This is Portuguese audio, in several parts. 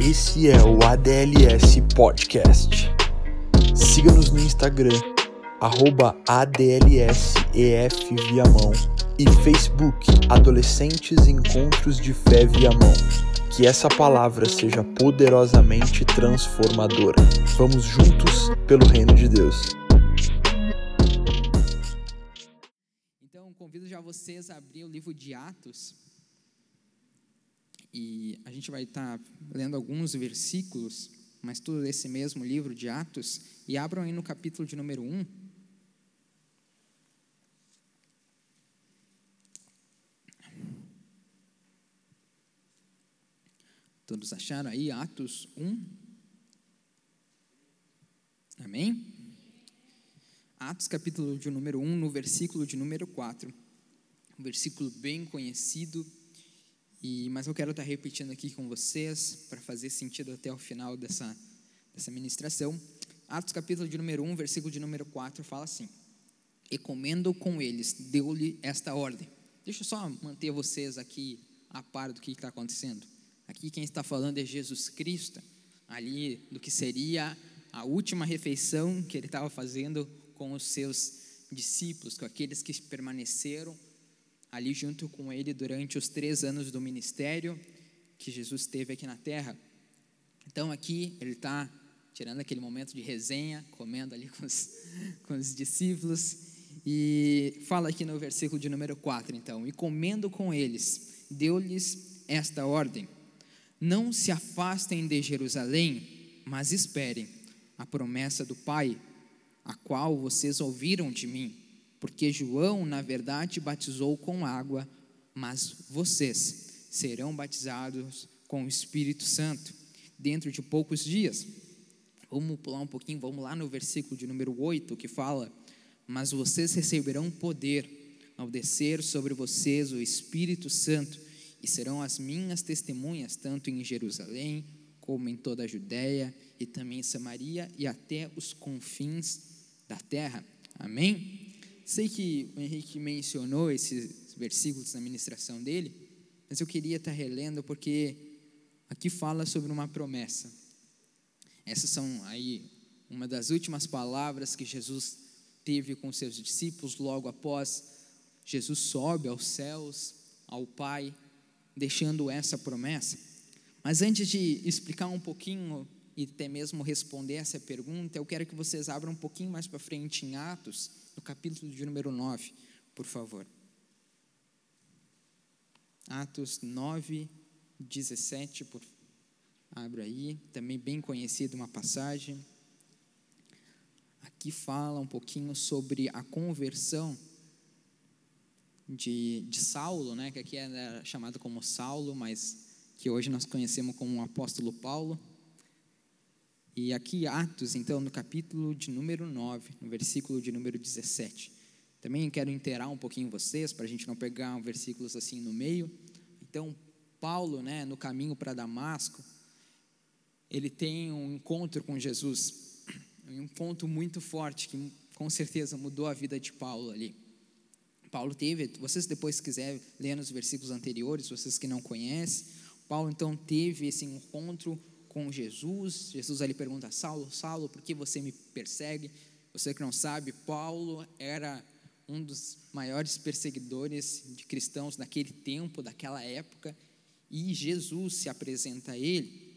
Esse é o ADLS Podcast. Siga-nos no Instagram, arroba ADLSEF e Facebook Adolescentes Encontros de Fé Viamão. Que essa palavra seja poderosamente transformadora. Vamos juntos pelo reino de Deus. Então, convido já vocês a abrir o livro de Atos. E a gente vai estar lendo alguns versículos, mas tudo desse mesmo livro de Atos. E abram aí no capítulo de número 1. Todos acharam aí Atos 1? Amém? Atos capítulo de número 1, no versículo de número 4. Um versículo bem conhecido, e, mas eu quero estar repetindo aqui com vocês, para fazer sentido até o final dessa, dessa ministração. Atos capítulo de número 1, versículo de número 4, fala assim: E comendo com eles, deu-lhe esta ordem. Deixa eu só manter vocês aqui a par do que está acontecendo. Aqui quem está falando é Jesus Cristo, ali do que seria a última refeição que ele estava fazendo com os seus discípulos, com aqueles que permaneceram ali junto com ele durante os três anos do ministério que Jesus teve aqui na terra. Então aqui ele está tirando aquele momento de resenha, comendo ali com os, com os discípulos, e fala aqui no versículo de número 4, então, e comendo com eles, deu-lhes esta ordem não se afastem de Jerusalém, mas esperem a promessa do Pai, a qual vocês ouviram de mim. Porque João, na verdade, batizou com água, mas vocês serão batizados com o Espírito Santo dentro de poucos dias. Vamos pular um pouquinho, vamos lá no versículo de número 8 que fala: Mas vocês receberão poder ao descer sobre vocês o Espírito Santo e serão as minhas testemunhas, tanto em Jerusalém, como em toda a Judéia e também em Samaria e até os confins da terra. Amém? Sei que o Henrique mencionou esses versículos na ministração dele, mas eu queria estar relendo porque aqui fala sobre uma promessa. Essas são aí uma das últimas palavras que Jesus teve com seus discípulos logo após Jesus sobe aos céus, ao Pai, deixando essa promessa. Mas antes de explicar um pouquinho e até mesmo responder essa pergunta, eu quero que vocês abram um pouquinho mais para frente em Atos, no capítulo de número 9, por favor. Atos 9, 17, por... abra aí, também bem conhecida uma passagem. Aqui fala um pouquinho sobre a conversão de, de Saulo, né, que aqui era chamado como Saulo, mas que hoje nós conhecemos como o apóstolo Paulo. E aqui Atos, então, no capítulo de número 9, no versículo de número 17. Também quero inteirar um pouquinho vocês, para a gente não pegar versículos assim no meio. Então, Paulo, né, no caminho para Damasco, ele tem um encontro com Jesus, um encontro muito forte, que com certeza mudou a vida de Paulo ali. Paulo teve, vocês depois quiserem ler nos versículos anteriores, vocês que não conhecem, Paulo então teve esse encontro com Jesus. Jesus ali pergunta: Saulo, Saulo, por que você me persegue? Você que não sabe, Paulo era um dos maiores perseguidores de cristãos naquele tempo, daquela época, e Jesus se apresenta a ele.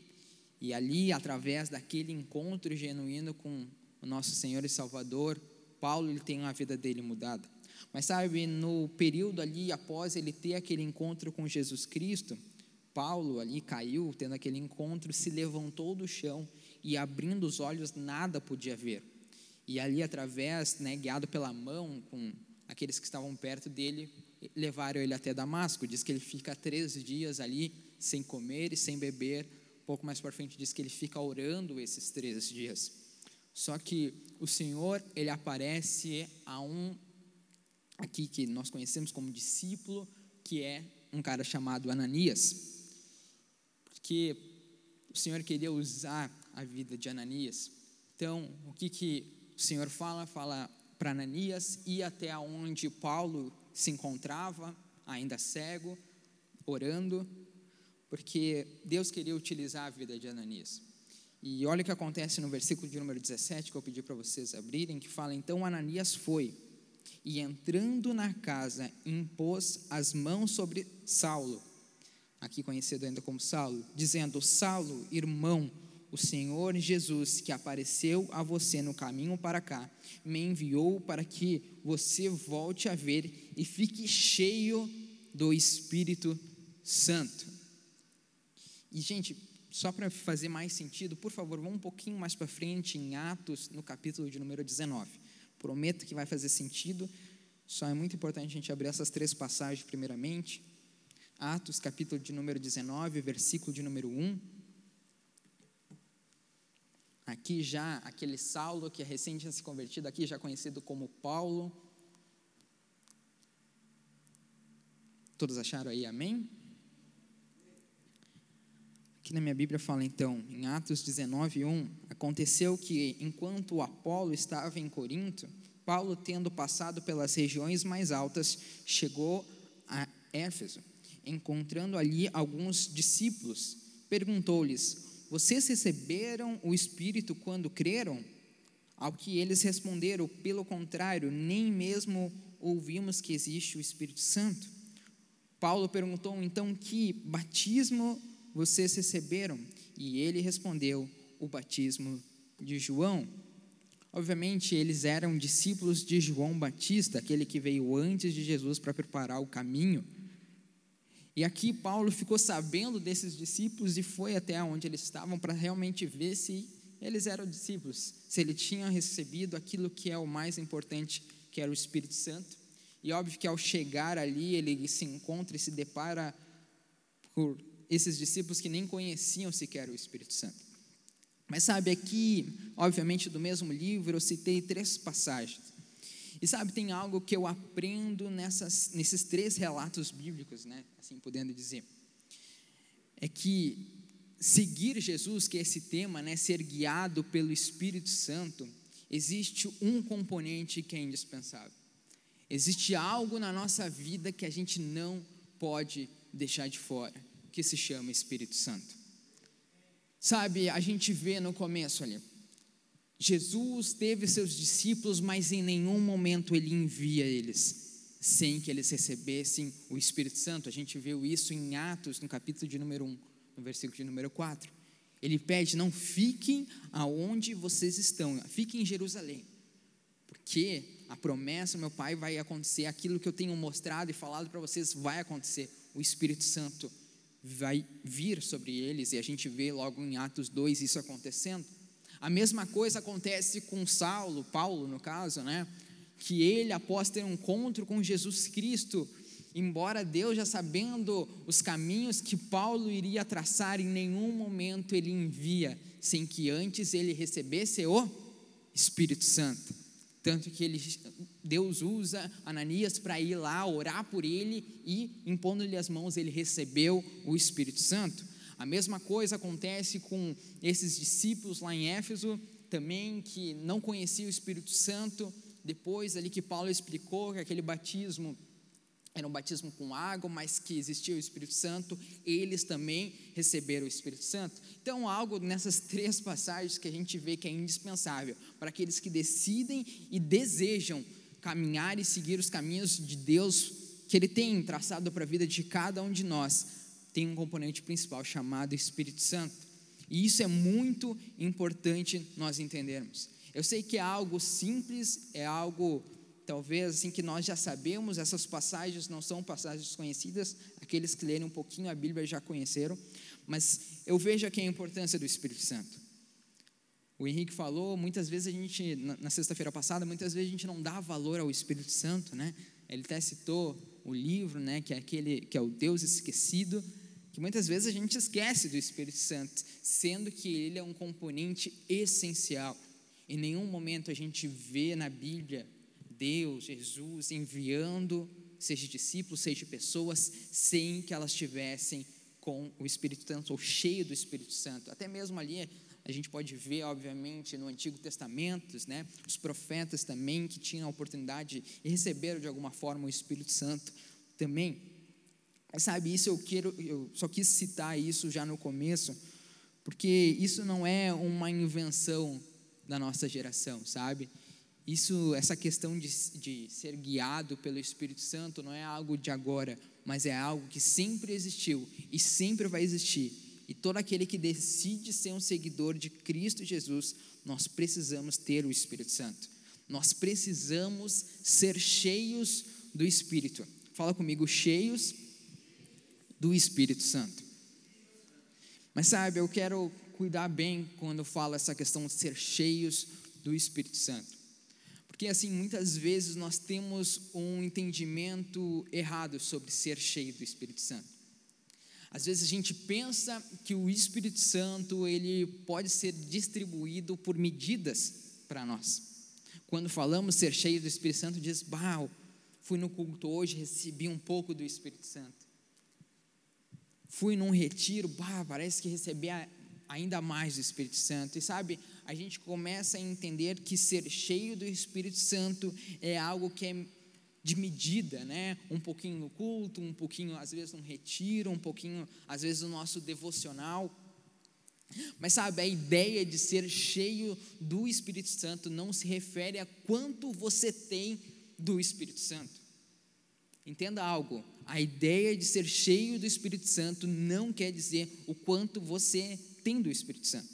E ali, através daquele encontro genuíno com o nosso Senhor e Salvador, Paulo ele tem a vida dele mudada. Mas sabe, no período ali após ele ter aquele encontro com Jesus Cristo, Paulo ali caiu, tendo aquele encontro, se levantou do chão e abrindo os olhos nada podia ver. E ali através, né, guiado pela mão com aqueles que estavam perto dele, levaram ele até Damasco. Diz que ele fica três dias ali sem comer e sem beber. Um pouco mais para frente diz que ele fica orando esses três dias. Só que o Senhor ele aparece a um aqui que nós conhecemos como discípulo, que é um cara chamado Ananias. Porque o Senhor queria usar a vida de Ananias. Então, o que, que o Senhor fala? Fala para Ananias ir até onde Paulo se encontrava, ainda cego, orando, porque Deus queria utilizar a vida de Ananias. E olha o que acontece no versículo de número 17, que eu pedi para vocês abrirem, que fala: Então Ananias foi, e entrando na casa, impôs as mãos sobre Saulo, aqui conhecido ainda como Saulo, dizendo: Saulo, irmão, o Senhor Jesus, que apareceu a você no caminho para cá, me enviou para que você volte a ver e fique cheio do Espírito Santo. E, gente, só para fazer mais sentido, por favor, vamos um pouquinho mais para frente em Atos, no capítulo de número 19. Prometo que vai fazer sentido, só é muito importante a gente abrir essas três passagens primeiramente. Atos, capítulo de número 19, versículo de número 1. Aqui já, aquele Saulo que é recente se convertido, aqui já conhecido como Paulo. Todos acharam aí, amém? Aqui na minha Bíblia fala então, em Atos 19, 1, aconteceu que enquanto Apolo estava em Corinto, Paulo, tendo passado pelas regiões mais altas, chegou a Éfeso. Encontrando ali alguns discípulos, perguntou-lhes: Vocês receberam o Espírito quando creram? Ao que eles responderam: Pelo contrário, nem mesmo ouvimos que existe o Espírito Santo. Paulo perguntou então: Que batismo vocês receberam? E ele respondeu: O batismo de João. Obviamente, eles eram discípulos de João Batista, aquele que veio antes de Jesus para preparar o caminho. E aqui Paulo ficou sabendo desses discípulos e foi até onde eles estavam para realmente ver se eles eram discípulos, se eles tinham recebido aquilo que é o mais importante, que era o Espírito Santo. E óbvio que ao chegar ali, ele se encontra e se depara por esses discípulos que nem conheciam sequer o Espírito Santo. Mas sabe, aqui, obviamente, do mesmo livro, eu citei três passagens. E sabe, tem algo que eu aprendo nessas, nesses três relatos bíblicos, né? Assim podendo dizer. É que seguir Jesus, que é esse tema, né? Ser guiado pelo Espírito Santo, existe um componente que é indispensável. Existe algo na nossa vida que a gente não pode deixar de fora que se chama Espírito Santo. Sabe, a gente vê no começo ali, Jesus teve seus discípulos, mas em nenhum momento ele envia eles sem que eles recebessem o Espírito Santo. A gente viu isso em Atos, no capítulo de número 1, no versículo de número 4. Ele pede: não fiquem aonde vocês estão, fiquem em Jerusalém, porque a promessa, meu Pai, vai acontecer, aquilo que eu tenho mostrado e falado para vocês vai acontecer. O Espírito Santo vai vir sobre eles, e a gente vê logo em Atos 2 isso acontecendo. A mesma coisa acontece com Saulo, Paulo no caso, né? Que ele, após ter um encontro com Jesus Cristo, embora Deus já sabendo os caminhos que Paulo iria traçar, em nenhum momento ele envia sem que antes ele recebesse o Espírito Santo. Tanto que ele, Deus usa Ananias para ir lá orar por ele e, impondo-lhe as mãos, ele recebeu o Espírito Santo. A mesma coisa acontece com esses discípulos lá em Éfeso, também que não conheciam o Espírito Santo. Depois, ali que Paulo explicou que aquele batismo era um batismo com água, mas que existia o Espírito Santo, eles também receberam o Espírito Santo. Então, algo nessas três passagens que a gente vê que é indispensável para aqueles que decidem e desejam caminhar e seguir os caminhos de Deus que Ele tem traçado para a vida de cada um de nós, tem um componente principal chamado Espírito Santo. E isso é muito importante nós entendermos. Eu sei que é algo simples, é algo talvez assim que nós já sabemos, essas passagens não são passagens conhecidas, aqueles que lerem um pouquinho a Bíblia já conheceram, mas eu vejo aqui a importância do Espírito Santo. O Henrique falou, muitas vezes a gente, na, sexta-feira passada, muitas vezes a gente não dá valor ao Espírito Santo, né? Ele até citou o livro, né, que é aquele que é o Deus esquecido, que muitas vezes a gente esquece do Espírito Santo, sendo que ele é um componente essencial. Em nenhum momento a gente vê na Bíblia Deus, Jesus, enviando, seja discípulos, seja pessoas, sem que elas tivessem com o Espírito Santo, ou cheio do Espírito Santo. Até mesmo ali, a gente pode ver, obviamente, no Antigo Testamento, né, os profetas também que tinham a oportunidade e receberam de alguma forma o Espírito Santo também. Sabe, isso eu quero, eu só quis citar isso já no começo, porque isso não é uma invenção da nossa geração, sabe? Isso, essa questão de, de ser guiado pelo Espírito Santo não é algo de agora, mas é algo que sempre existiu e sempre vai existir. E todo aquele que decide ser um seguidor de Cristo Jesus, nós precisamos ter o Espírito Santo. Nós precisamos ser cheios do Espírito. Fala comigo, cheios do Espírito Santo. Mas sabe, eu quero cuidar bem quando eu falo essa questão de ser cheios do Espírito Santo. Porque assim, muitas vezes nós temos um entendimento errado sobre ser cheio do Espírito Santo. Às vezes a gente pensa que o Espírito Santo ele pode ser distribuído por medidas para nós. Quando falamos ser cheio do Espírito Santo, diz: "Bah, fui no culto hoje, recebi um pouco do Espírito Santo" fui num retiro, bah, parece que recebi ainda mais do Espírito Santo. E sabe, a gente começa a entender que ser cheio do Espírito Santo é algo que é de medida, né? Um pouquinho no culto, um pouquinho às vezes no retiro, um pouquinho às vezes no nosso devocional. Mas sabe, a ideia de ser cheio do Espírito Santo não se refere a quanto você tem do Espírito Santo. Entenda algo, a ideia de ser cheio do Espírito Santo não quer dizer o quanto você tem do Espírito Santo.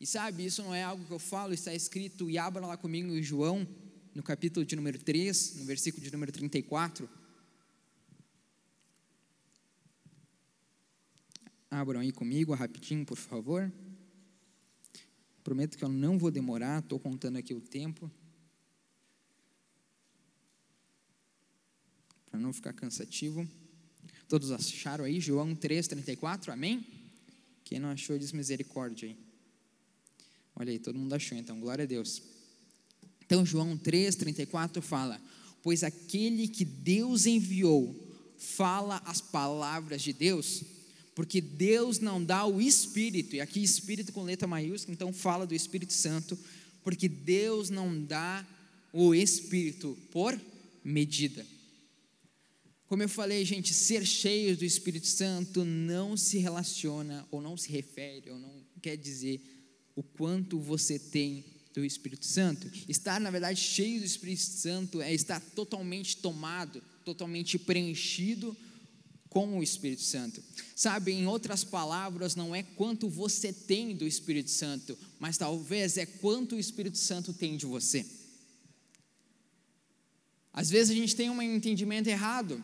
E sabe, isso não é algo que eu falo, está escrito, e abra lá comigo em João, no capítulo de número 3, no versículo de número 34. Abram aí comigo rapidinho, por favor. Prometo que eu não vou demorar, estou contando aqui o tempo. Para não ficar cansativo. Todos acharam aí? João 3,34, amém? Quem não achou, diz misericórdia aí. Olha aí, todo mundo achou, então, glória a Deus. Então, João 3,34 fala: Pois aquele que Deus enviou fala as palavras de Deus, porque Deus não dá o Espírito, e aqui Espírito com letra maiúscula, então fala do Espírito Santo, porque Deus não dá o Espírito por medida. Como eu falei, gente, ser cheio do Espírito Santo não se relaciona, ou não se refere, ou não quer dizer o quanto você tem do Espírito Santo. Estar, na verdade, cheio do Espírito Santo é estar totalmente tomado, totalmente preenchido com o Espírito Santo. Sabe, em outras palavras, não é quanto você tem do Espírito Santo, mas talvez é quanto o Espírito Santo tem de você. Às vezes a gente tem um entendimento errado.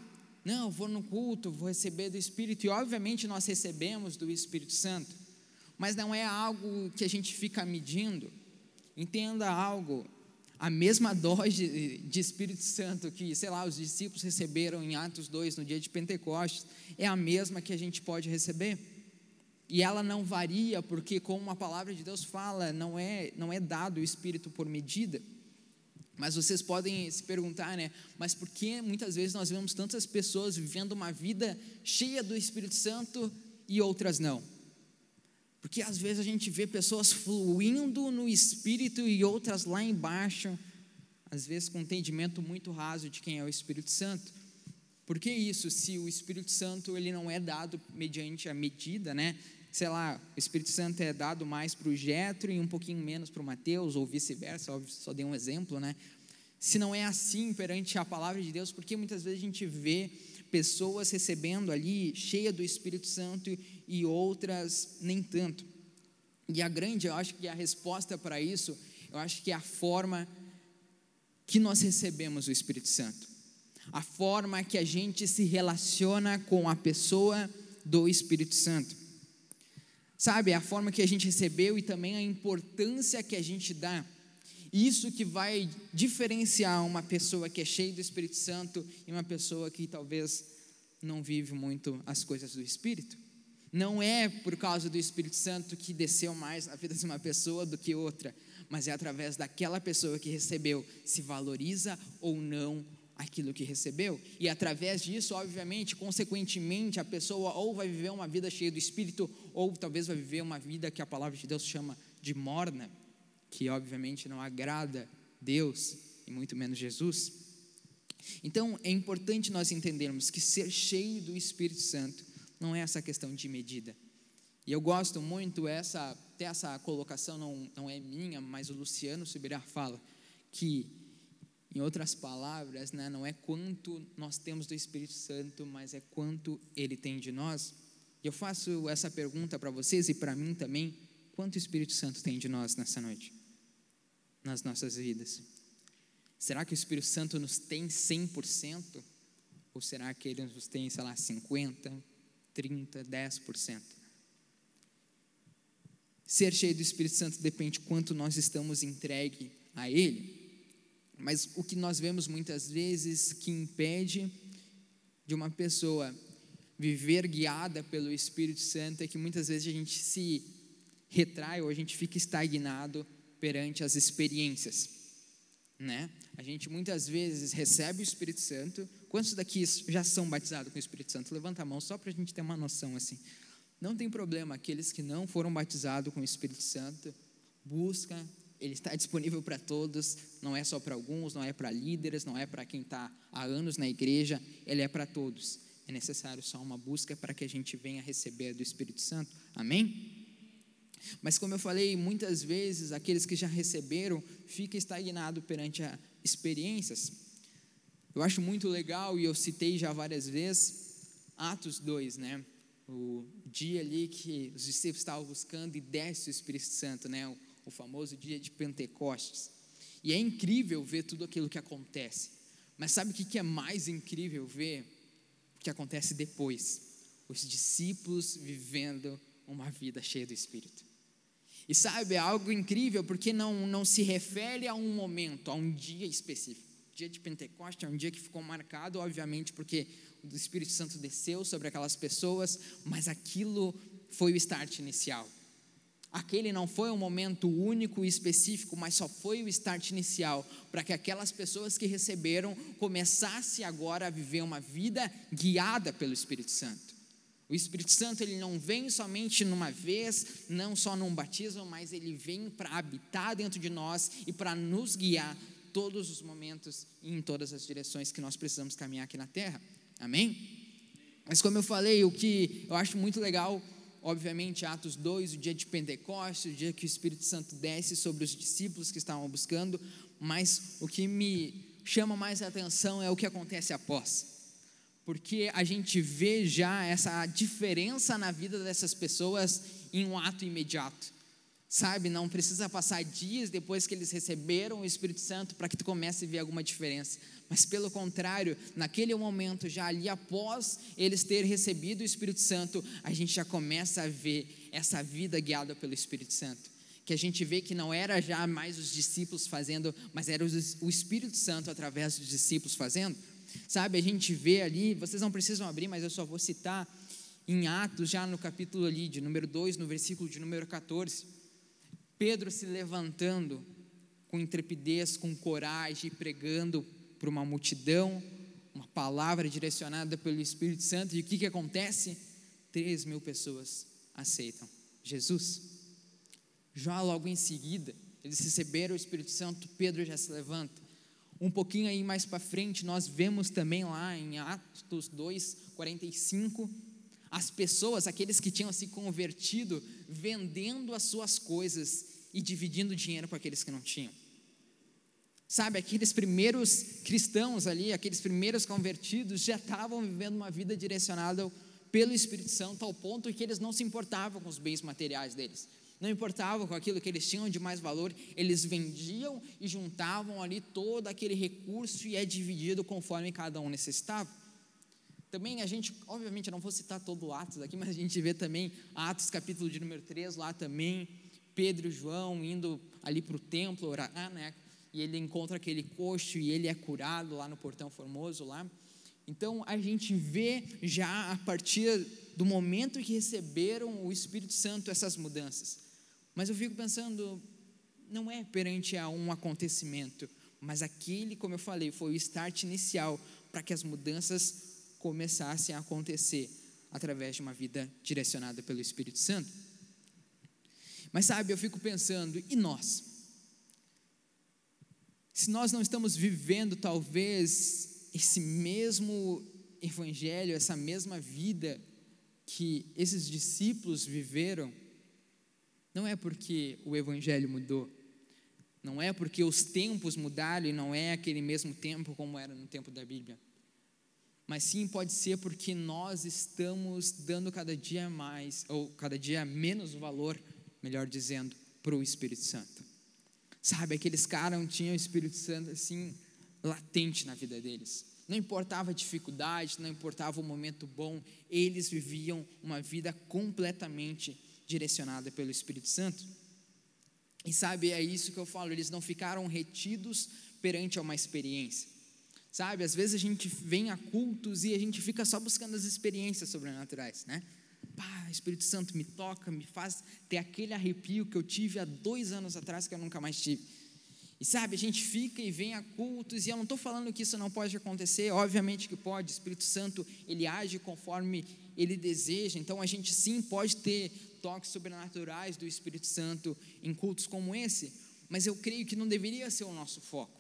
Não, vou no culto, vou receber do Espírito, e obviamente nós recebemos do Espírito Santo, mas não é algo que a gente fica medindo. Entenda algo, a mesma dose de Espírito Santo que, sei lá, os discípulos receberam em Atos 2, no dia de Pentecostes, é a mesma que a gente pode receber. E ela não varia, porque, como a palavra de Deus fala, não é, não é dado o Espírito por medida. Mas vocês podem se perguntar, né? Mas por que muitas vezes nós vemos tantas pessoas vivendo uma vida cheia do Espírito Santo e outras não? Porque às vezes a gente vê pessoas fluindo no Espírito e outras lá embaixo, às vezes com um entendimento muito raso de quem é o Espírito Santo. Por que isso? Se o Espírito Santo ele não é dado mediante a medida, né? Sei lá, o Espírito Santo é dado mais para o Jetro e um pouquinho menos para o Mateus, ou vice-versa, só dei um exemplo, né? Se não é assim perante a palavra de Deus, porque muitas vezes a gente vê pessoas recebendo ali, cheia do Espírito Santo, e outras nem tanto. E a grande, eu acho que a resposta para isso, eu acho que é a forma que nós recebemos o Espírito Santo. A forma que a gente se relaciona com a pessoa do Espírito Santo. Sabe, a forma que a gente recebeu e também a importância que a gente dá. Isso que vai diferenciar uma pessoa que é cheia do Espírito Santo e uma pessoa que talvez não vive muito as coisas do Espírito. Não é por causa do Espírito Santo que desceu mais na vida de uma pessoa do que outra, mas é através daquela pessoa que recebeu, se valoriza ou não aquilo que recebeu. E através disso, obviamente, consequentemente, a pessoa ou vai viver uma vida cheia do Espírito, ou talvez vai viver uma vida que a palavra de Deus chama de morna, que obviamente não agrada Deus e muito menos Jesus. Então, é importante nós entendermos que ser cheio do Espírito Santo não é essa questão de medida. E eu gosto muito, essa, até essa colocação não, não é minha, mas o Luciano Subirá fala que, em outras palavras, né, não é quanto nós temos do Espírito Santo, mas é quanto ele tem de nós. E eu faço essa pergunta para vocês e para mim também: quanto o Espírito Santo tem de nós nessa noite, nas nossas vidas? Será que o Espírito Santo nos tem 100%? Ou será que ele nos tem, sei lá, 50%, 30%, 10%? Ser cheio do Espírito Santo depende quanto nós estamos entregue a Ele. Mas o que nós vemos muitas vezes que impede de uma pessoa viver guiada pelo Espírito Santo é que muitas vezes a gente se retrai ou a gente fica estagnado perante as experiências, né? A gente muitas vezes recebe o Espírito Santo. Quantos daqui já são batizados com o Espírito Santo? Levanta a mão só para a gente ter uma noção assim. Não tem problema, aqueles que não foram batizados com o Espírito Santo, busca, ele está disponível para todos, não é só para alguns, não é para líderes, não é para quem está há anos na igreja, ele é para todos. É necessário só uma busca para que a gente venha receber do Espírito Santo. Amém? Mas como eu falei, muitas vezes aqueles que já receberam ficam estagnados perante as experiências. Eu acho muito legal, e eu citei já várias vezes, Atos 2, né? O dia ali que os discípulos estavam buscando e desce o Espírito Santo, né? O, famoso dia de Pentecostes. E é incrível ver tudo aquilo que acontece. Mas sabe o que é mais incrível ver? O que acontece depois. Os discípulos vivendo uma vida cheia do Espírito. E sabe, é algo incrível porque não, não se refere a um momento, a um dia específico. O dia de Pentecostes é um dia que ficou marcado, obviamente, porque o Espírito Santo desceu sobre aquelas pessoas, mas aquilo foi o start inicial. Aquele não foi um momento único e específico, mas só foi o start inicial para que aquelas pessoas que receberam começassem agora a viver uma vida guiada pelo Espírito Santo. O Espírito Santo ele não vem somente numa vez, não só num batismo, mas ele vem para habitar dentro de nós e para nos guiar todos os momentos e em todas as direções que nós precisamos caminhar aqui na terra. Amém? Mas como eu falei, o que eu acho muito legal, obviamente, Atos 2, o dia de Pentecostes, o dia que o Espírito Santo desce sobre os discípulos que estavam buscando, mas o que me chama mais atenção é o que acontece após porque a gente vê já essa diferença na vida dessas pessoas em um ato imediato. Sabe, não precisa passar dias depois que eles receberam o Espírito Santo para que tu comece a ver alguma diferença. Mas pelo contrário, naquele momento, já ali após eles terem recebido o Espírito Santo, a gente já começa a ver essa vida guiada pelo Espírito Santo. Que a gente vê que não era já mais os discípulos fazendo, mas era o Espírito Santo através dos discípulos fazendo. Sabe, a gente vê ali, vocês não precisam abrir, mas eu só vou citar em Atos, já no capítulo ali de número 2, no versículo de número 14. Pedro se levantando com intrepidez, com coragem, pregando para uma multidão, uma palavra direcionada pelo Espírito Santo, e o que, que acontece? Três mil pessoas aceitam Jesus. Já logo em seguida, eles receberam o Espírito Santo, Pedro já se levanta um pouquinho aí mais para frente, nós vemos também lá em Atos 2, 45, as pessoas, aqueles que tinham se convertido, vendendo as suas coisas e dividindo dinheiro com aqueles que não tinham. Sabe, aqueles primeiros cristãos ali, aqueles primeiros convertidos, já estavam vivendo uma vida direcionada pelo Espírito Santo, ao ponto que eles não se importavam com os bens materiais deles não importava com aquilo que eles tinham de mais valor, eles vendiam e juntavam ali todo aquele recurso e é dividido conforme cada um necessitava. Também a gente, obviamente, eu não vou citar todo o Atos aqui, mas a gente vê também Atos capítulo de número 3, lá também, Pedro e João indo ali para o templo orar, né? E ele encontra aquele coxo e ele é curado lá no portão formoso lá. Então a gente vê já a partir do momento que receberam o Espírito Santo essas mudanças. Mas eu fico pensando, não é perante a um acontecimento, mas aquele, como eu falei, foi o start inicial para que as mudanças começassem a acontecer através de uma vida direcionada pelo Espírito Santo. Mas sabe, eu fico pensando, e nós? Se nós não estamos vivendo, talvez, esse mesmo evangelho, essa mesma vida que esses discípulos viveram, não é porque o evangelho mudou, não é porque os tempos mudaram e não é aquele mesmo tempo como era no tempo da Bíblia. Mas sim pode ser porque nós estamos dando cada dia mais, ou cada dia menos valor, melhor dizendo, para o Espírito Santo. Sabe, aqueles caras tinham o Espírito Santo assim, latente na vida deles. Não importava a dificuldade, não importava o momento bom, eles viviam uma vida completamente direcionada pelo Espírito Santo. E sabe, é isso que eu falo, eles não ficaram retidos perante uma experiência. Sabe, às vezes a gente vem a cultos e a gente fica só buscando as experiências sobrenaturais, né? Pá, Espírito Santo me toca, me faz ter aquele arrepio que eu tive há dois anos atrás que eu nunca mais tive. E sabe, a gente fica e vem a cultos, e eu não estou falando que isso não pode acontecer, obviamente que pode, o Espírito Santo, ele age conforme ele deseja, então a gente sim pode ter toques sobrenaturais do Espírito Santo em cultos como esse, mas eu creio que não deveria ser o nosso foco.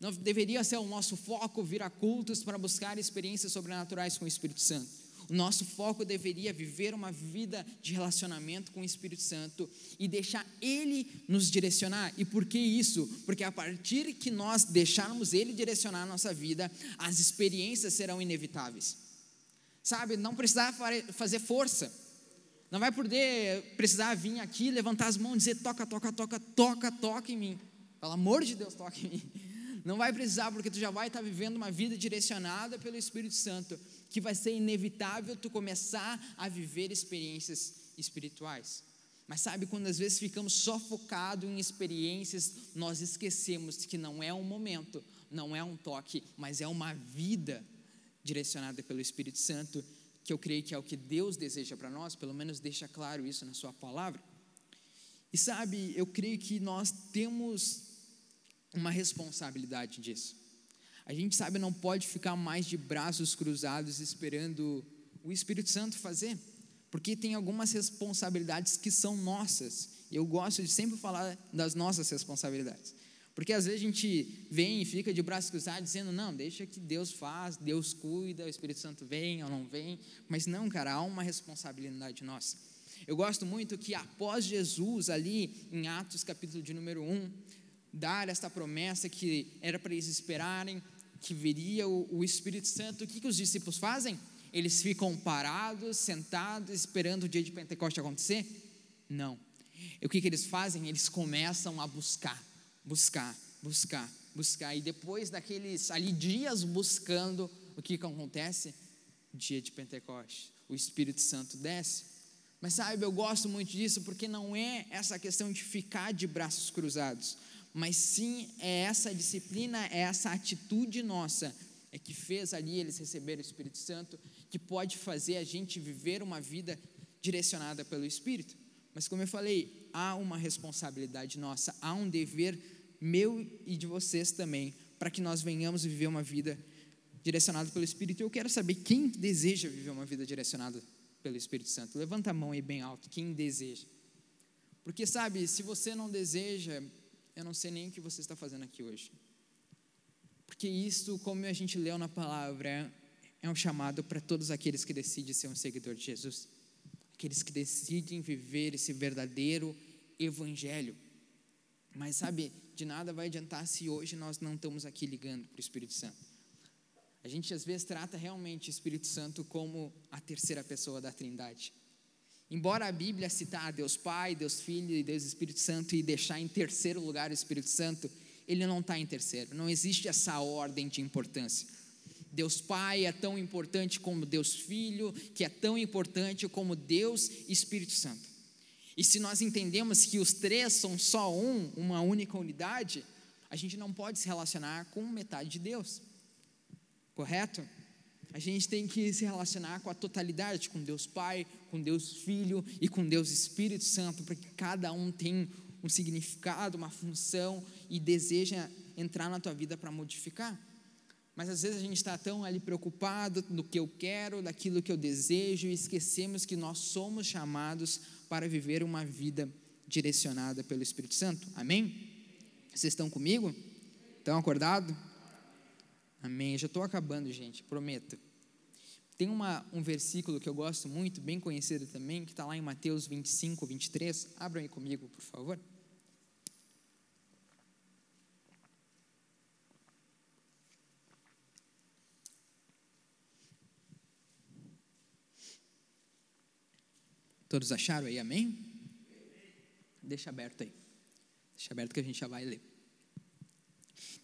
Não deveria ser o nosso foco vir a cultos para buscar experiências sobrenaturais com o Espírito Santo. O nosso foco deveria viver uma vida de relacionamento com o Espírito Santo e deixar Ele nos direcionar. E por que isso? Porque a partir que nós deixarmos Ele direcionar a nossa vida, as experiências serão inevitáveis. Sabe, não precisar fazer força não vai poder precisar vir aqui, levantar as mãos e dizer: toca, toca, toca, toca, toca em mim. Pelo amor de Deus, toca em mim. Não vai precisar, porque tu já vai estar vivendo uma vida direcionada pelo Espírito Santo, que vai ser inevitável tu começar a viver experiências espirituais. Mas sabe, quando às vezes ficamos só focados em experiências, nós esquecemos que não é um momento, não é um toque, mas é uma vida direcionada pelo Espírito Santo que eu creio que é o que Deus deseja para nós, pelo menos deixa claro isso na Sua palavra. E sabe, eu creio que nós temos uma responsabilidade disso. A gente sabe, não pode ficar mais de braços cruzados esperando o Espírito Santo fazer, porque tem algumas responsabilidades que são nossas. Eu gosto de sempre falar das nossas responsabilidades. Porque às vezes a gente vem e fica de braços cruzados dizendo, não, deixa que Deus faz, Deus cuida, o Espírito Santo vem ou não vem. Mas não, cara, há uma responsabilidade nossa. Eu gosto muito que após Jesus, ali em Atos capítulo de número 1, dar esta promessa que era para eles esperarem, que viria o, o Espírito Santo, o que, que os discípulos fazem? Eles ficam parados, sentados, esperando o dia de Pentecostes acontecer? Não. E o que, que eles fazem? Eles começam a buscar buscar, buscar, buscar. E depois daqueles ali dias buscando, o que, que acontece? Dia de Pentecostes, o Espírito Santo desce. Mas sabe, eu gosto muito disso porque não é essa questão de ficar de braços cruzados, mas sim é essa disciplina, é essa atitude nossa é que fez ali eles receberem o Espírito Santo, que pode fazer a gente viver uma vida direcionada pelo Espírito. Mas como eu falei, há uma responsabilidade nossa, há um dever meu e de vocês também, para que nós venhamos viver uma vida direcionada pelo Espírito. Eu quero saber quem deseja viver uma vida direcionada pelo Espírito Santo. Levanta a mão aí bem alto, quem deseja. Porque sabe, se você não deseja, eu não sei nem o que você está fazendo aqui hoje. Porque isso, como a gente leu na palavra, é um chamado para todos aqueles que decidem ser um seguidor de Jesus. Aqueles que decidem viver esse verdadeiro evangelho. Mas sabe, de nada vai adiantar se hoje nós não estamos aqui ligando para o Espírito Santo. A gente às vezes trata realmente o Espírito Santo como a terceira pessoa da Trindade. Embora a Bíblia citar Deus Pai, Deus Filho e Deus Espírito Santo e deixar em terceiro lugar o Espírito Santo, ele não está em terceiro. Não existe essa ordem de importância. Deus Pai é tão importante como Deus Filho, que é tão importante como Deus Espírito Santo. E se nós entendemos que os três são só um, uma única unidade, a gente não pode se relacionar com metade de Deus. Correto? A gente tem que se relacionar com a totalidade, com Deus Pai, com Deus Filho e com Deus Espírito Santo, porque cada um tem um significado, uma função e deseja entrar na tua vida para modificar. Mas às vezes a gente está tão ali preocupado do que eu quero, daquilo que eu desejo, e esquecemos que nós somos chamados para viver uma vida direcionada pelo Espírito Santo. Amém? Vocês estão comigo? Estão acordados? Amém. Já estou acabando, gente, prometo. Tem uma, um versículo que eu gosto muito, bem conhecido também, que está lá em Mateus 25, 23. Abram aí comigo, por favor. Todos acharam aí, amém? Deixa aberto aí. Deixa aberto que a gente já vai ler.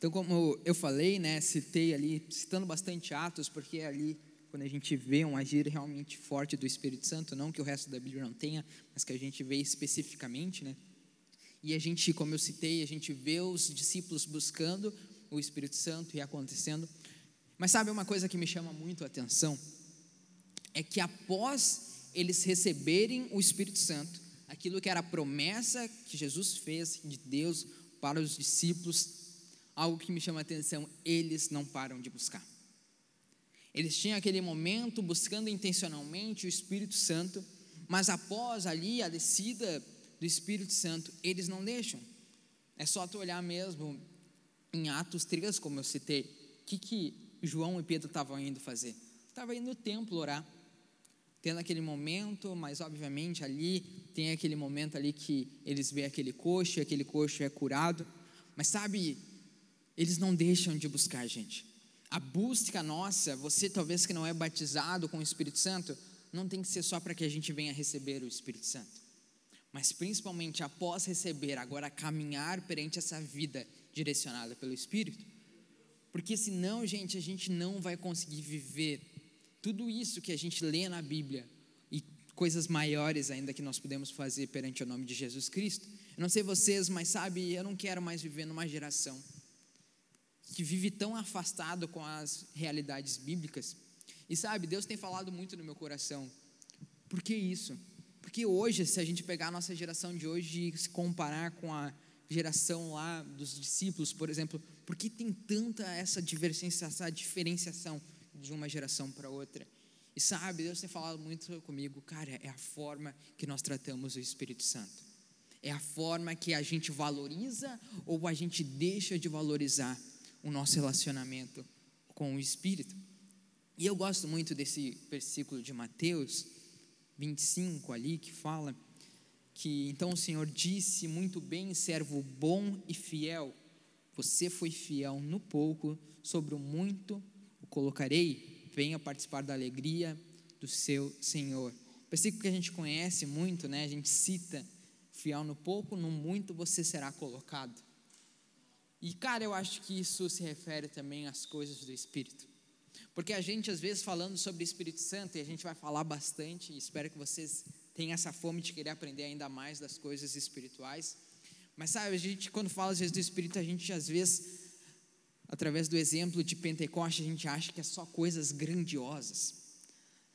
Então, como eu falei, né, citei ali, citando bastante Atos, porque é ali quando a gente vê um agir realmente forte do Espírito Santo, não que o resto da Bíblia não tenha, mas que a gente vê especificamente, né? E a gente, como eu citei, a gente vê os discípulos buscando o Espírito Santo e acontecendo. Mas sabe uma coisa que me chama muito a atenção? É que após eles receberem o Espírito Santo, aquilo que era a promessa que Jesus fez de Deus para os discípulos, algo que me chama a atenção, eles não param de buscar. Eles tinham aquele momento buscando intencionalmente o Espírito Santo, mas após ali a descida do Espírito Santo, eles não deixam. É só tu olhar mesmo em Atos 3, como eu citei, o que, que João e Pedro estavam indo fazer? Estavam indo no templo orar tendo aquele momento, mas obviamente ali tem aquele momento ali que eles veem aquele coxo, e aquele coxo é curado. Mas sabe, eles não deixam de buscar, gente. A busca nossa, você talvez que não é batizado com o Espírito Santo, não tem que ser só para que a gente venha receber o Espírito Santo. Mas principalmente após receber, agora caminhar perante essa vida direcionada pelo Espírito. Porque senão, gente, a gente não vai conseguir viver tudo isso que a gente lê na Bíblia e coisas maiores ainda que nós podemos fazer perante o nome de Jesus Cristo. Eu não sei vocês, mas sabe, eu não quero mais viver numa geração que vive tão afastado com as realidades bíblicas. E sabe, Deus tem falado muito no meu coração. Por que isso? Porque hoje, se a gente pegar a nossa geração de hoje e se comparar com a geração lá dos discípulos, por exemplo, por que tem tanta essa divergência, essa diferenciação? de uma geração para outra. E sabe, Deus tem falado muito comigo, cara, é a forma que nós tratamos o Espírito Santo. É a forma que a gente valoriza ou a gente deixa de valorizar o nosso relacionamento com o Espírito. E eu gosto muito desse versículo de Mateus 25 ali que fala que então o Senhor disse muito bem, servo bom e fiel. Você foi fiel no pouco, sobre o muito colocarei, venha participar da alegria do seu Senhor. Versículo que a gente conhece muito, né? A gente cita, fiel no pouco, no muito você será colocado. E cara, eu acho que isso se refere também às coisas do Espírito. Porque a gente, às vezes, falando sobre o Espírito Santo, e a gente vai falar bastante, e espero que vocês tenham essa fome de querer aprender ainda mais das coisas espirituais. Mas sabe, a gente, quando fala às vezes do Espírito, a gente às vezes através do exemplo de Pentecoste, a gente acha que é só coisas grandiosas.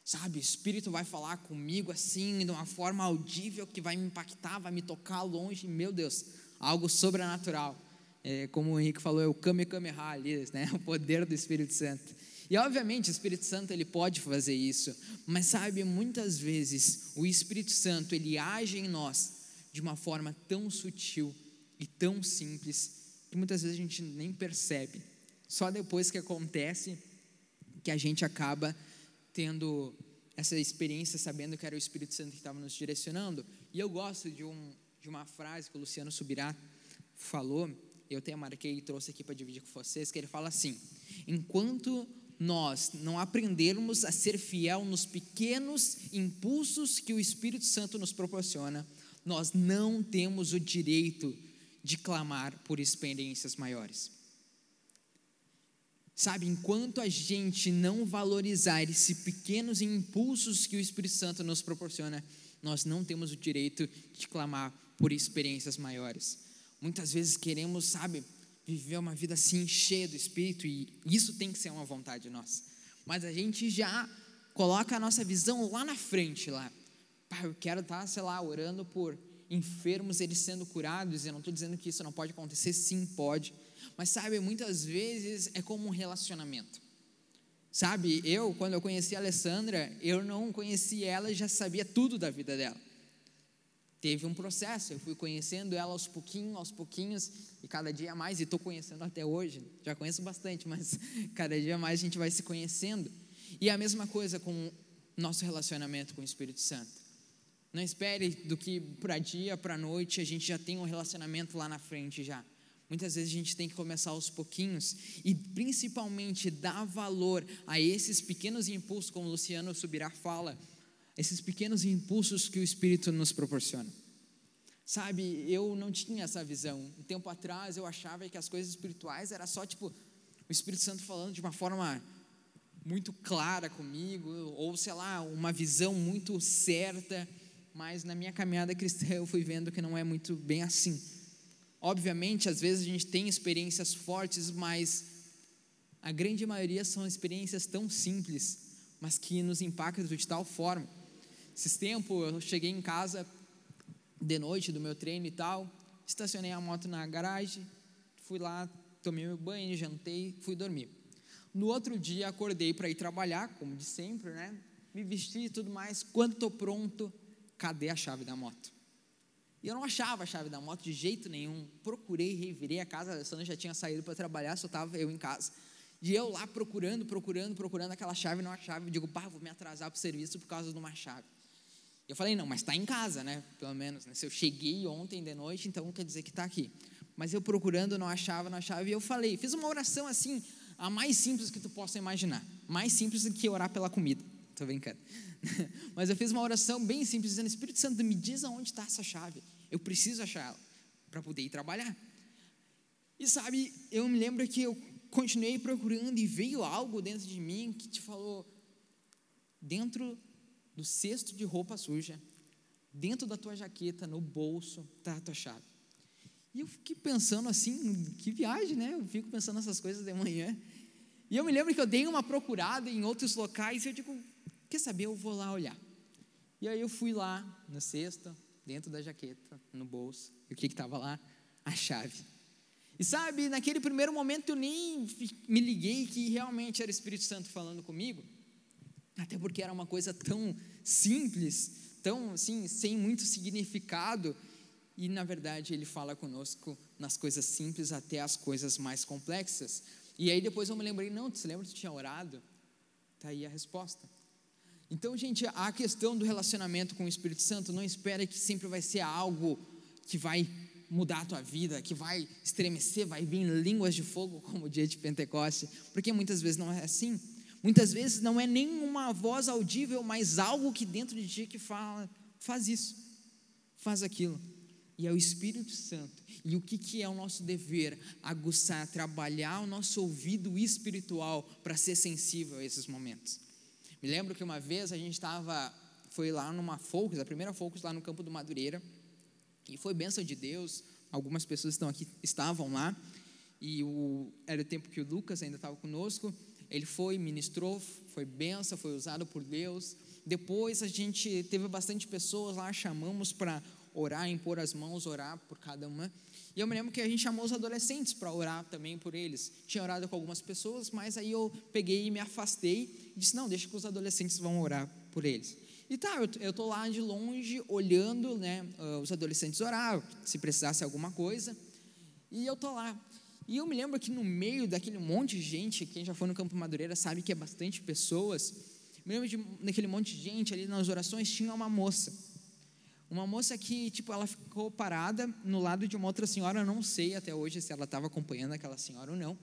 Sabe, o Espírito vai falar comigo assim, de uma forma audível que vai me impactar, vai me tocar longe, meu Deus, algo sobrenatural. É, como o Henrique falou, é o Kamehameha ali, né? o poder do Espírito Santo. E obviamente o Espírito Santo ele pode fazer isso, mas sabe, muitas vezes o Espírito Santo ele age em nós de uma forma tão sutil e tão simples que muitas vezes a gente nem percebe. Só depois que acontece que a gente acaba tendo essa experiência, sabendo que era o Espírito Santo que estava nos direcionando. E eu gosto de, um, de uma frase que o Luciano Subirá falou, eu até marquei e trouxe aqui para dividir com vocês, que ele fala assim: enquanto nós não aprendermos a ser fiel nos pequenos impulsos que o Espírito Santo nos proporciona, nós não temos o direito de clamar por experiências maiores. Sabe, enquanto a gente não valorizar esses pequenos impulsos que o Espírito Santo nos proporciona, nós não temos o direito de clamar por experiências maiores. Muitas vezes queremos, sabe, viver uma vida assim cheia do Espírito e isso tem que ser uma vontade nossa. Mas a gente já coloca a nossa visão lá na frente, lá. Eu quero estar, sei lá, orando por enfermos eles sendo curados. Eu não estou dizendo que isso não pode acontecer, sim, pode. Mas sabe, muitas vezes é como um relacionamento. Sabe, eu, quando eu conheci a Alessandra, eu não conhecia ela e já sabia tudo da vida dela. Teve um processo. Eu fui conhecendo ela aos pouquinhos, aos pouquinhos, e cada dia mais, e estou conhecendo até hoje. Já conheço bastante, mas cada dia mais a gente vai se conhecendo. E a mesma coisa com nosso relacionamento com o Espírito Santo. Não espere do que para dia, para noite, a gente já tem um relacionamento lá na frente já. Muitas vezes a gente tem que começar aos pouquinhos e principalmente dar valor a esses pequenos impulsos, como o Luciano Subirá fala, esses pequenos impulsos que o Espírito nos proporciona. Sabe, eu não tinha essa visão. Um tempo atrás eu achava que as coisas espirituais era só tipo o Espírito Santo falando de uma forma muito clara comigo, ou sei lá, uma visão muito certa, mas na minha caminhada cristã eu fui vendo que não é muito bem assim. Obviamente, às vezes a gente tem experiências fortes, mas a grande maioria são experiências tão simples, mas que nos impactam de tal forma. Esses tempos eu cheguei em casa de noite do meu treino e tal, estacionei a moto na garagem, fui lá, tomei meu banho, jantei, fui dormir. No outro dia acordei para ir trabalhar, como de sempre, né? Me vesti e tudo mais. Quando estou pronto, cadê a chave da moto? E eu não achava a chave da moto de jeito nenhum. Procurei, revirei a casa, a Alessandra já tinha saído para trabalhar, só estava eu em casa. E eu lá procurando, procurando, procurando aquela chave, não achava. Eu digo, pá, vou me atrasar para o serviço por causa de uma chave. Eu falei, não, mas está em casa, né? Pelo menos, né? Se eu cheguei ontem de noite, então quer dizer que está aqui. Mas eu procurando, não achava, não achava. E eu falei, fiz uma oração assim, a mais simples que tu possa imaginar. Mais simples do que orar pela comida. Estou brincando. Mas eu fiz uma oração bem simples, dizendo: Espírito Santo, me diz aonde está essa chave. Eu preciso achar ela para poder ir trabalhar. E sabe, eu me lembro que eu continuei procurando e veio algo dentro de mim que te falou: dentro do cesto de roupa suja, dentro da tua jaqueta, no bolso, está a tua chave. E eu fiquei pensando assim, que viagem, né? Eu fico pensando nessas coisas de manhã. E eu me lembro que eu dei uma procurada em outros locais e eu digo, quer saber, eu vou lá olhar. E aí eu fui lá na cesta, dentro da jaqueta, no bolso. E o que estava lá? A chave. E sabe, naquele primeiro momento eu nem me liguei que realmente era o Espírito Santo falando comigo. Até porque era uma coisa tão simples, tão assim, sem muito significado e na verdade ele fala conosco nas coisas simples até as coisas mais complexas. E aí depois eu me lembrei, não, você lembra que tinha orado? Está aí a resposta. Então, gente, a questão do relacionamento com o Espírito Santo, não espera que sempre vai ser algo que vai mudar a tua vida, que vai estremecer, vai vir línguas de fogo como o dia de Pentecoste, porque muitas vezes não é assim. Muitas vezes não é nenhuma voz audível, mas algo que dentro de ti que fala, faz isso, faz aquilo e é o Espírito Santo. E o que, que é o nosso dever? Aguçar, trabalhar o nosso ouvido espiritual para ser sensível a esses momentos. Me lembro que uma vez a gente estava, foi lá numa Focus, a primeira Focus lá no campo do Madureira, e foi bênção de Deus, algumas pessoas estão aqui, estavam lá, e o, era o tempo que o Lucas ainda estava conosco, ele foi, ministrou, foi benção, foi usado por Deus. Depois a gente teve bastante pessoas lá, chamamos para orar, impor as mãos, orar por cada uma. E eu me lembro que a gente chamou os adolescentes para orar também por eles. Tinha orado com algumas pessoas, mas aí eu peguei e me afastei e disse: não, deixa que os adolescentes vão orar por eles. E tá, eu estou lá de longe, olhando né, ah, os adolescentes orar, se precisasse alguma coisa. E eu estou lá. E eu me lembro que no meio daquele monte de gente, quem já foi no Campo Madureira sabe que é bastante pessoas. Me lembro de, daquele monte de gente ali nas orações, tinha uma moça uma moça que, tipo, ela ficou parada no lado de uma outra senhora, eu não sei até hoje se ela estava acompanhando aquela senhora ou não.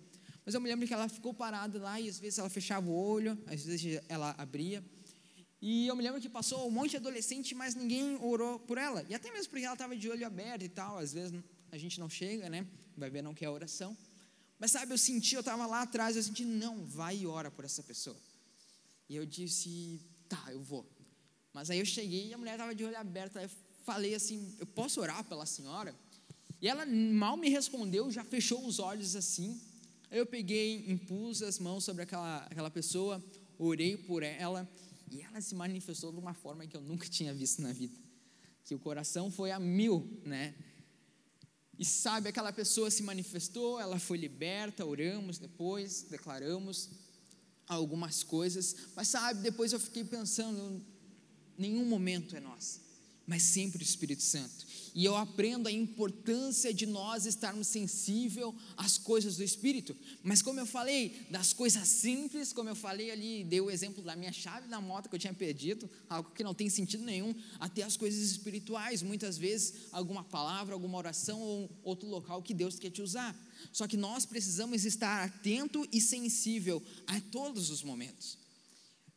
Mas eu me lembro que ela ficou parada lá e às vezes ela fechava o olho, às vezes ela abria. E eu me lembro que passou um monte de adolescente, mas ninguém orou por ela. E até mesmo porque ela estava de olho aberto e tal, às vezes a gente não chega, né? Vai ver não quer oração. Mas sabe, eu senti, eu estava lá atrás, eu senti, não, vai e ora por essa pessoa. E eu disse, tá, eu vou. Mas aí eu cheguei e a mulher estava de olho aberto. Eu falei assim: Eu posso orar pela senhora? E ela mal me respondeu, já fechou os olhos assim. Eu peguei, impus as mãos sobre aquela, aquela pessoa, orei por ela. E ela se manifestou de uma forma que eu nunca tinha visto na vida. Que o coração foi a mil, né? E sabe, aquela pessoa se manifestou, ela foi liberta, oramos depois, declaramos algumas coisas, mas sabe, depois eu fiquei pensando, nenhum momento é nosso. mas sempre o Espírito Santo. E eu aprendo a importância de nós estarmos sensível às coisas do Espírito. Mas como eu falei, das coisas simples, como eu falei ali, dei o exemplo da minha chave da moto que eu tinha perdido, algo que não tem sentido nenhum, até as coisas espirituais, muitas vezes alguma palavra, alguma oração ou outro local que Deus quer te usar. Só que nós precisamos estar atento e sensível a todos os momentos.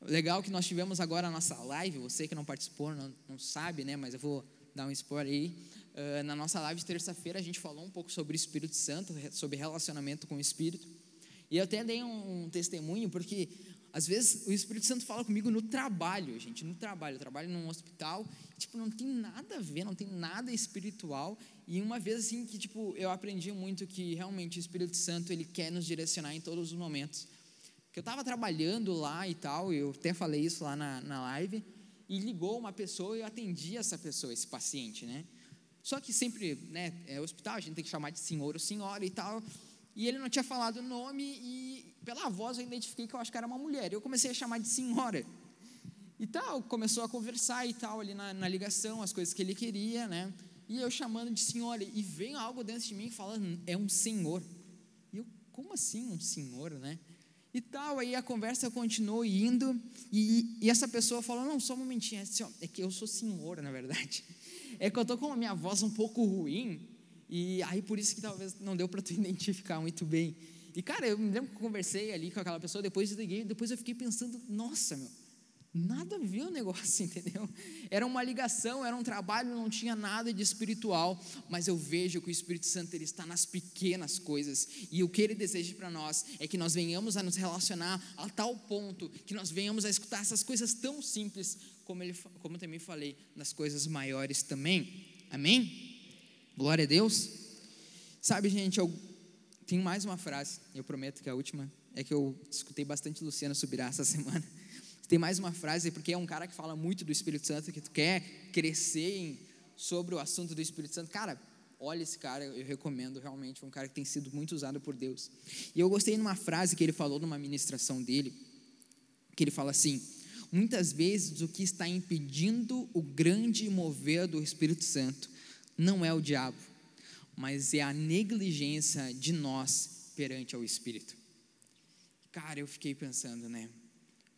Legal que nós tivemos agora a nossa live, você que não participou, não, não sabe, né, mas eu vou dar um spoiler aí. Uh, na nossa live de terça-feira, a gente falou um pouco sobre o Espírito Santo, sobre relacionamento com o Espírito. E eu até dei um, testemunho, porque às vezes o Espírito Santo fala comigo no trabalho, gente, no trabalho. Eu trabalho num hospital, tipo, não tem nada a ver, não tem nada espiritual. E uma vez assim que, tipo, eu aprendi muito que realmente o Espírito Santo, ele quer nos direcionar em todos os momentos. Que eu estava trabalhando lá e tal, eu até falei isso lá na, na live, e ligou uma pessoa e eu atendi essa pessoa, esse paciente, né? Só que sempre, né, é hospital, a gente tem que chamar de senhor ou senhora e tal. E ele não tinha falado o nome e pela voz eu identifiquei que eu acho que era uma mulher. Eu comecei a chamar de senhora. E tal, começou a conversar e tal ali na, na ligação, as coisas que ele queria, né? E eu chamando de senhora. E vem algo dentro de mim falando, é um senhor. E eu, como assim um senhor, né? E tal, aí a conversa continuou indo, e, e essa pessoa falou: Não, só um momentinho, é, assim, é que eu sou senhora, na verdade. É que eu estou com a minha voz um pouco ruim, e aí por isso que talvez não deu para tu identificar muito bem. E cara, eu me lembro que eu conversei ali com aquela pessoa, depois eu liguei, depois eu fiquei pensando: Nossa, meu, Nada a ver o negócio, entendeu? Era uma ligação, era um trabalho, não tinha nada de espiritual, mas eu vejo que o Espírito Santo ele está nas pequenas coisas, e o que ele deseja para nós é que nós venhamos a nos relacionar a tal ponto que nós venhamos a escutar essas coisas tão simples, como, ele, como eu também falei, nas coisas maiores também. Amém? Glória a Deus. Sabe, gente, eu tenho mais uma frase, eu prometo que a última, é que eu escutei bastante Luciana Subirá essa semana tem mais uma frase, porque é um cara que fala muito do Espírito Santo, que tu quer crescer em, sobre o assunto do Espírito Santo. Cara, olha esse cara, eu recomendo realmente, é um cara que tem sido muito usado por Deus. E eu gostei de uma frase que ele falou numa ministração dele, que ele fala assim: muitas vezes o que está impedindo o grande mover do Espírito Santo não é o diabo, mas é a negligência de nós perante ao Espírito. Cara, eu fiquei pensando, né?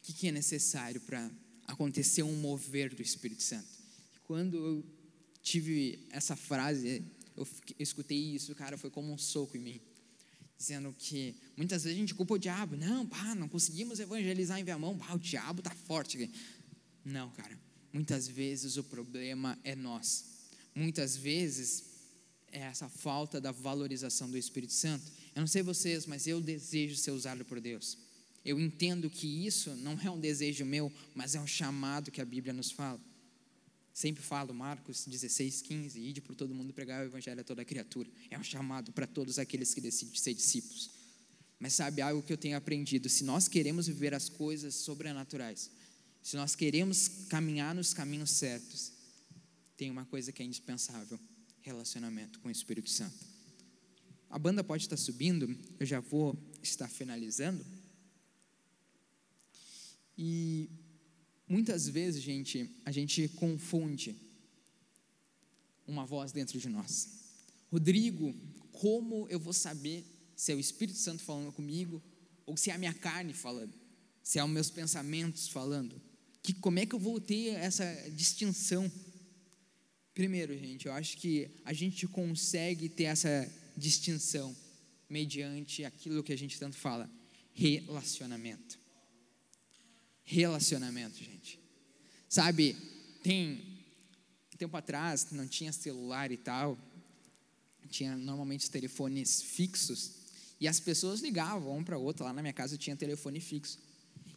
O que, é necessário para acontecer um mover do Espírito Santo. Quando eu tive essa frase, eu, eu escutei isso, cara, foi como um soco em mim dizendo que muitas vezes a gente culpa o diabo. Não, pá, não conseguimos evangelizar em Viamão, pá, o diabo está forte. Não, cara, muitas vezes o problema é nós. Muitas vezes é essa falta da valorização do Espírito Santo. Eu não sei vocês, mas eu desejo ser usado por Deus. Eu entendo que isso não é um desejo meu, mas é um chamado que a Bíblia nos fala. Sempre falo, Marcos 16, 15, ide por todo mundo pregar o evangelho a toda criatura. É um chamado para todos aqueles que decidem ser discípulos. Mas sabe algo que eu tenho aprendido? Se nós queremos viver as coisas sobrenaturais, se nós queremos caminhar nos caminhos certos, tem uma coisa que é indispensável: relacionamento com o Espírito Santo. A banda pode estar subindo, eu já vou estar finalizando. E muitas vezes, gente, a gente confunde uma voz dentro de nós. Rodrigo, como eu vou saber se é o Espírito Santo falando comigo ou se é a minha carne falando? Se é os meus pensamentos falando? Que como é que eu vou ter essa distinção? Primeiro, gente, eu acho que a gente consegue ter essa distinção mediante aquilo que a gente tanto fala, relacionamento. Relacionamento, gente. Sabe, tem tempo atrás não tinha celular e tal, tinha normalmente telefones fixos e as pessoas ligavam um para outra. Lá na minha casa eu tinha telefone fixo.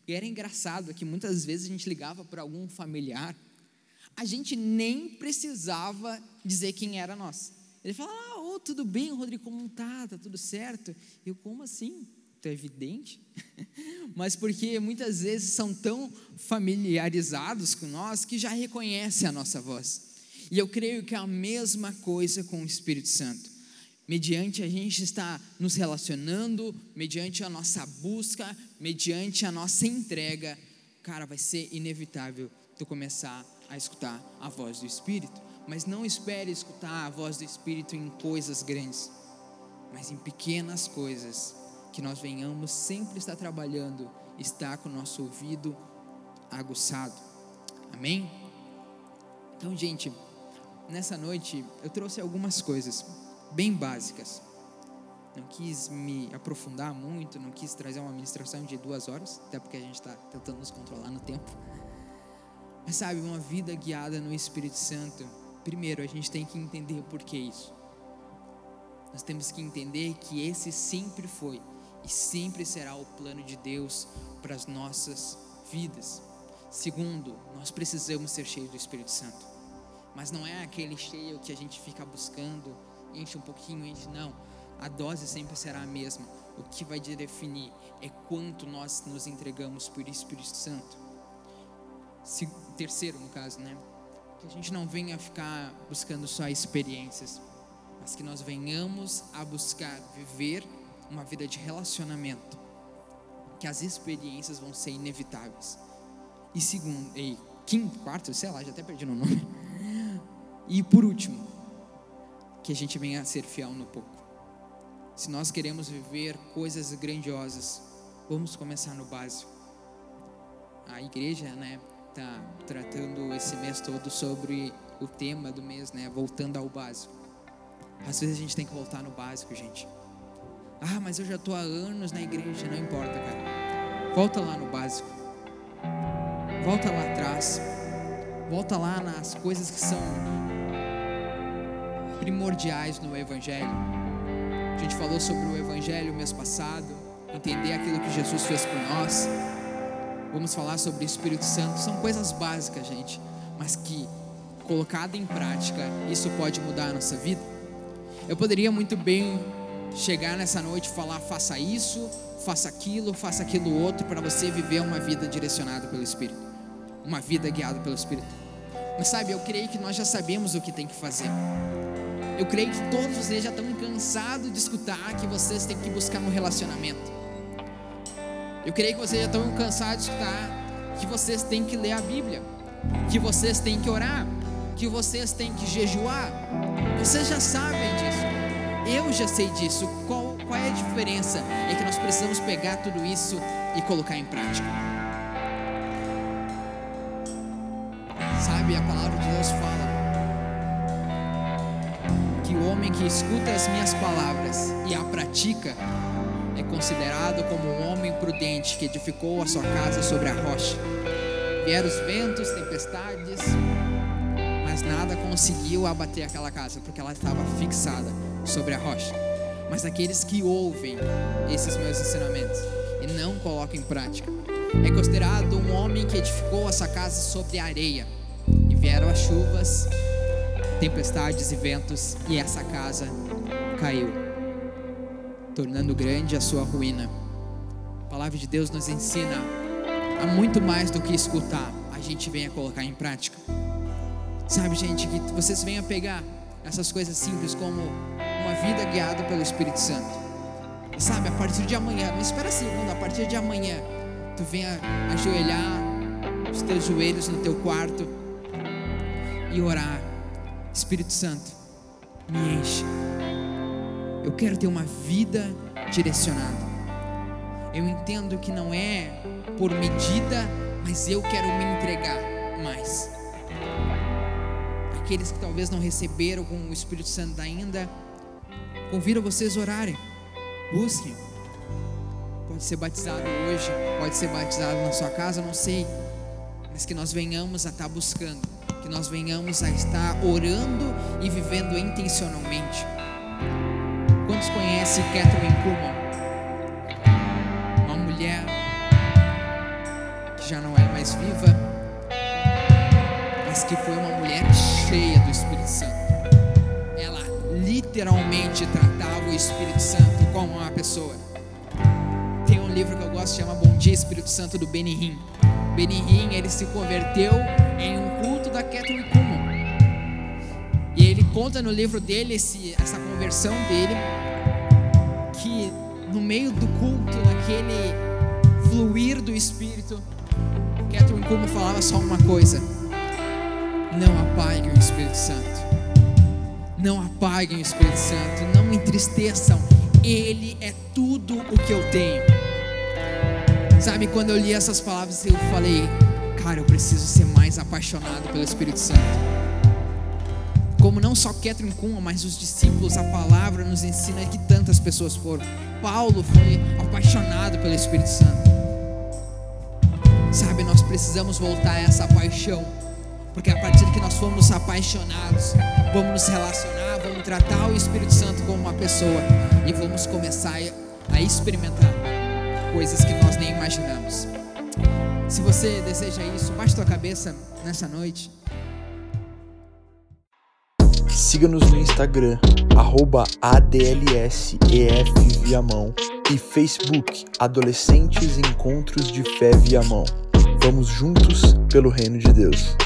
E era engraçado que muitas vezes a gente ligava para algum familiar, a gente nem precisava dizer quem era nós. Ele falava, ah, oh, tudo bem, Rodrigo, como tá? Tá tudo certo? Eu, como assim? É evidente, mas porque muitas vezes são tão familiarizados com nós que já reconhecem a nossa voz. E eu creio que é a mesma coisa com o Espírito Santo. Mediante a gente estar nos relacionando, mediante a nossa busca, mediante a nossa entrega, cara, vai ser inevitável tu começar a escutar a voz do Espírito. Mas não espere escutar a voz do Espírito em coisas grandes, mas em pequenas coisas, que nós venhamos sempre estar trabalhando, estar com o nosso ouvido aguçado. Amém? Então, gente, nessa noite eu trouxe algumas coisas bem básicas. Não quis me aprofundar muito, não quis trazer uma ministração de duas horas, até porque a gente está tentando nos controlar no tempo. Mas sabe, uma vida guiada no Espírito Santo, primeiro a gente tem que entender por que isso. Nós temos que entender que esse sempre foi e sempre será o plano de Deus para as nossas vidas. Segundo, nós precisamos ser cheios do Espírito Santo. Mas não é aquele cheio que a gente fica buscando, enche um pouquinho, enche, não. A dose sempre será a mesma. O que vai definir é quanto nós nos entregamos por Espírito Santo. Se, terceiro, no caso, né? Que a gente não venha ficar buscando só experiências, mas que nós venhamos a buscar viver uma vida de relacionamento, que as experiências vão ser inevitáveis. E segundo, e quinto, quarto, sei lá, já até perdi o nome. E por último, que a gente venha a ser fiel no pouco. Se nós queremos viver coisas grandiosas, vamos começar no básico. A igreja, né, tá tratando esse mês todo sobre o tema do mês, né, voltando ao básico. Às vezes a gente tem que voltar no básico, gente. Ah, mas eu já estou há anos na igreja, não importa, cara. Volta lá no básico. Volta lá atrás. Volta lá nas coisas que são primordiais no Evangelho. A gente falou sobre o Evangelho mês passado, entender aquilo que Jesus fez por nós. Vamos falar sobre o Espírito Santo. São coisas básicas, gente, mas que colocada em prática, isso pode mudar a nossa vida. Eu poderia muito bem chegar nessa noite e falar: faça isso, faça aquilo, faça aquilo outro, para você viver uma vida direcionada pelo Espírito, uma vida guiada pelo Espírito. Mas sabe, eu creio que nós já sabemos o que tem que fazer. Eu creio que todos vocês já estão cansados de escutar que vocês têm que buscar um relacionamento. Eu creio que vocês já estão cansados de escutar que vocês têm que ler a Bíblia, que vocês têm que orar, que vocês têm que jejuar. Vocês já sabem disso. Eu já sei disso. Qual, qual é a diferença? É que nós precisamos pegar tudo isso e colocar em prática. Sabe, a palavra de Deus fala que o homem que escuta as minhas palavras e a pratica é considerado como um homem prudente que edificou a sua casa sobre a rocha. Vieram os ventos, tempestades, mas nada conseguiu abater aquela casa, porque ela estava fixada sobre a rocha. Mas aqueles que ouvem esses meus ensinamentos e não colocam em prática, é considerado um homem que edificou essa casa sobre a areia. E vieram as chuvas, tempestades e ventos, e essa casa caiu, tornando grande a sua ruína. A palavra de Deus nos ensina a muito mais do que escutar, a gente venha colocar em prática. Sabe, gente, que vocês venham pegar essas coisas simples como vida guiada pelo Espírito Santo. E sabe, a partir de amanhã, não espera segunda, a partir de amanhã, tu venha ajoelhar os teus joelhos no teu quarto e orar. Espírito Santo, me enche. Eu quero ter uma vida direcionada. Eu entendo que não é por medida, mas eu quero me entregar mais. Aqueles que talvez não receberam com o Espírito Santo ainda, convido vocês a orarem. Busquem. Pode ser batizado hoje, pode ser batizado na sua casa, não sei. Mas que nós venhamos a estar buscando, que nós venhamos a estar orando e vivendo intencionalmente. Quantos conhecem Catherine Kuhlman? Uma mulher que já não é mais viva, mas que foi uma mulher literalmente tratava o Espírito Santo como uma pessoa. Tem um livro que eu gosto, chama Bom Dia Espírito Santo, do. Benny Hinn, ele se converteu em um culto da Catherine Kuhlman. E ele conta no livro dele esse, essa conversão dele, que no meio do culto, naquele fluir do Espírito, Catherine Kuhlman falava só uma coisa: Não apaguem o Espírito Santo. Não apaguem o Espírito Santo. Não entristeçam. Ele é tudo o que eu tenho. Sabe, quando eu li essas palavras, eu falei, cara, eu preciso ser mais apaixonado pelo Espírito Santo. Como não só Catherine Kuhlman, mas os discípulos, a palavra nos ensina que tantas pessoas foram. Paulo foi apaixonado pelo Espírito Santo. Sabe, nós precisamos voltar a essa paixão. Porque a partir que nós formos apaixonados, vamos nos relacionar, vamos tratar o Espírito Santo como uma pessoa e vamos começar a experimentar coisas que nós nem imaginamos. Se você deseja isso, baixe tua cabeça nessa noite. Siga-nos no Instagram, arroba ADLSEF e Facebook Adolescentes Encontros de Fé Viamão. Vamos juntos pelo Reino de Deus.